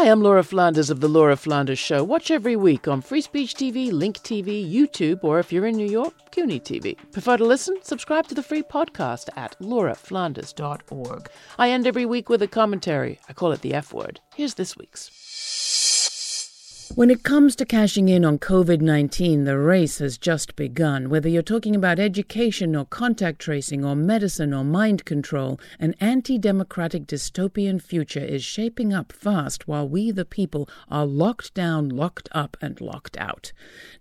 Hi, I'm Laura Flanders of The Laura Flanders Show. Watch every week on Free Speech TV, Link TV, YouTube, or if you're in New York, CUNY TV. Prefer to listen? Subscribe to the free podcast at lauraflanders.org. I end every week with a commentary. I call it the F word. Here's this week's. When it comes to cashing in on COVID 19, the race has just begun. Whether you're talking about education or contact tracing or medicine or mind control, an anti democratic dystopian future is shaping up fast while we, the people, are locked down, locked up, and locked out.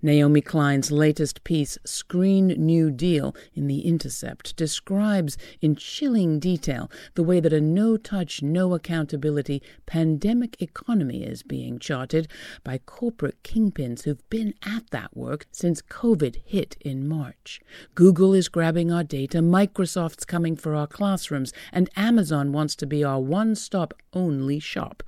Naomi Klein's latest piece, Screen New Deal, in The Intercept, describes in chilling detail the way that a no touch, no accountability pandemic economy is being charted by corporate kingpins who've been at that work since COVID hit in March. Google is grabbing our data, Microsoft's coming for our classrooms, and Amazon wants to be our one stop only shop.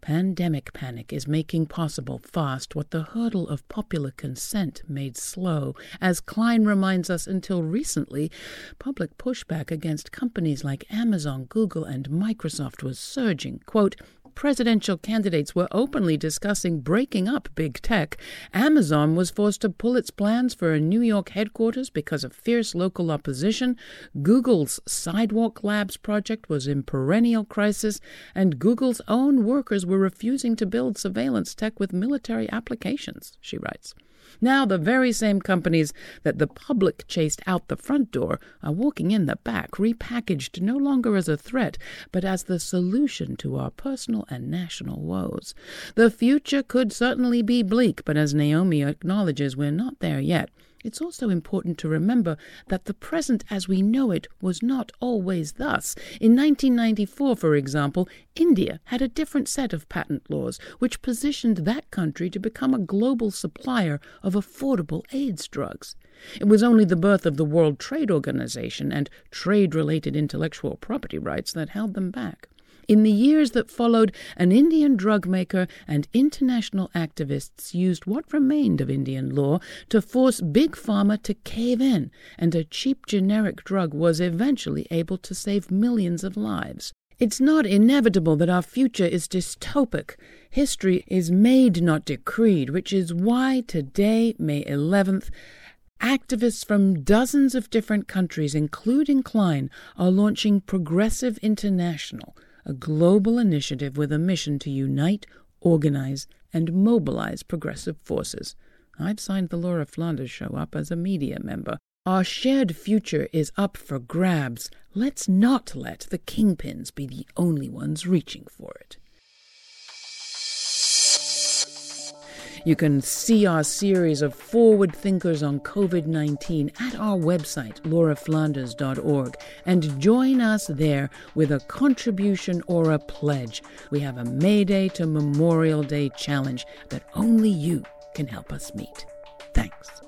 Pandemic panic is making possible fast what the hurdle of popular consent made slow. As Klein reminds us, until recently, public pushback against companies like Amazon, Google, and Microsoft was surging. Quote, presidential candidates were openly discussing breaking up big tech, Amazon was forced to pull its plans for a New York headquarters because of fierce local opposition. Google's Sidewalk Labs project was in perennial crisis, and Google's own workers were refusing to build surveillance tech with military applications, she writes. Now, the very same companies that the public chased out the front door are walking in the back, repackaged no longer as a threat, but as the solution to our personal and national woes. The future could certainly be bleak, but as Naomi acknowledges, we're not there yet. It's also important to remember that the present as we know it was not always thus. In 1994, for example, India had a different set of patent laws, which positioned that country to become a global supplier of affordable AIDS drugs. It was only the birth of the World Trade Organization and trade related intellectual property rights that held them back. In the years that followed, an Indian drug maker and international activists used what remained of Indian law to force Big Pharma to cave in, and a cheap generic drug was eventually able to save millions of lives. It's not inevitable that our future is dystopic. History is made, not decreed, which is why today, May 11th, Activists from dozens of different countries, including Klein, are launching Progressive International, a global initiative with a mission to unite, organize, and mobilize progressive forces. I've signed the Laura Flanders Show up as a media member. Our shared future is up for grabs. Let's not let the kingpins be the only ones reaching for it. You can see our series of forward thinkers on COVID 19 at our website, lauraflanders.org, and join us there with a contribution or a pledge. We have a May Day to Memorial Day challenge that only you can help us meet. Thanks.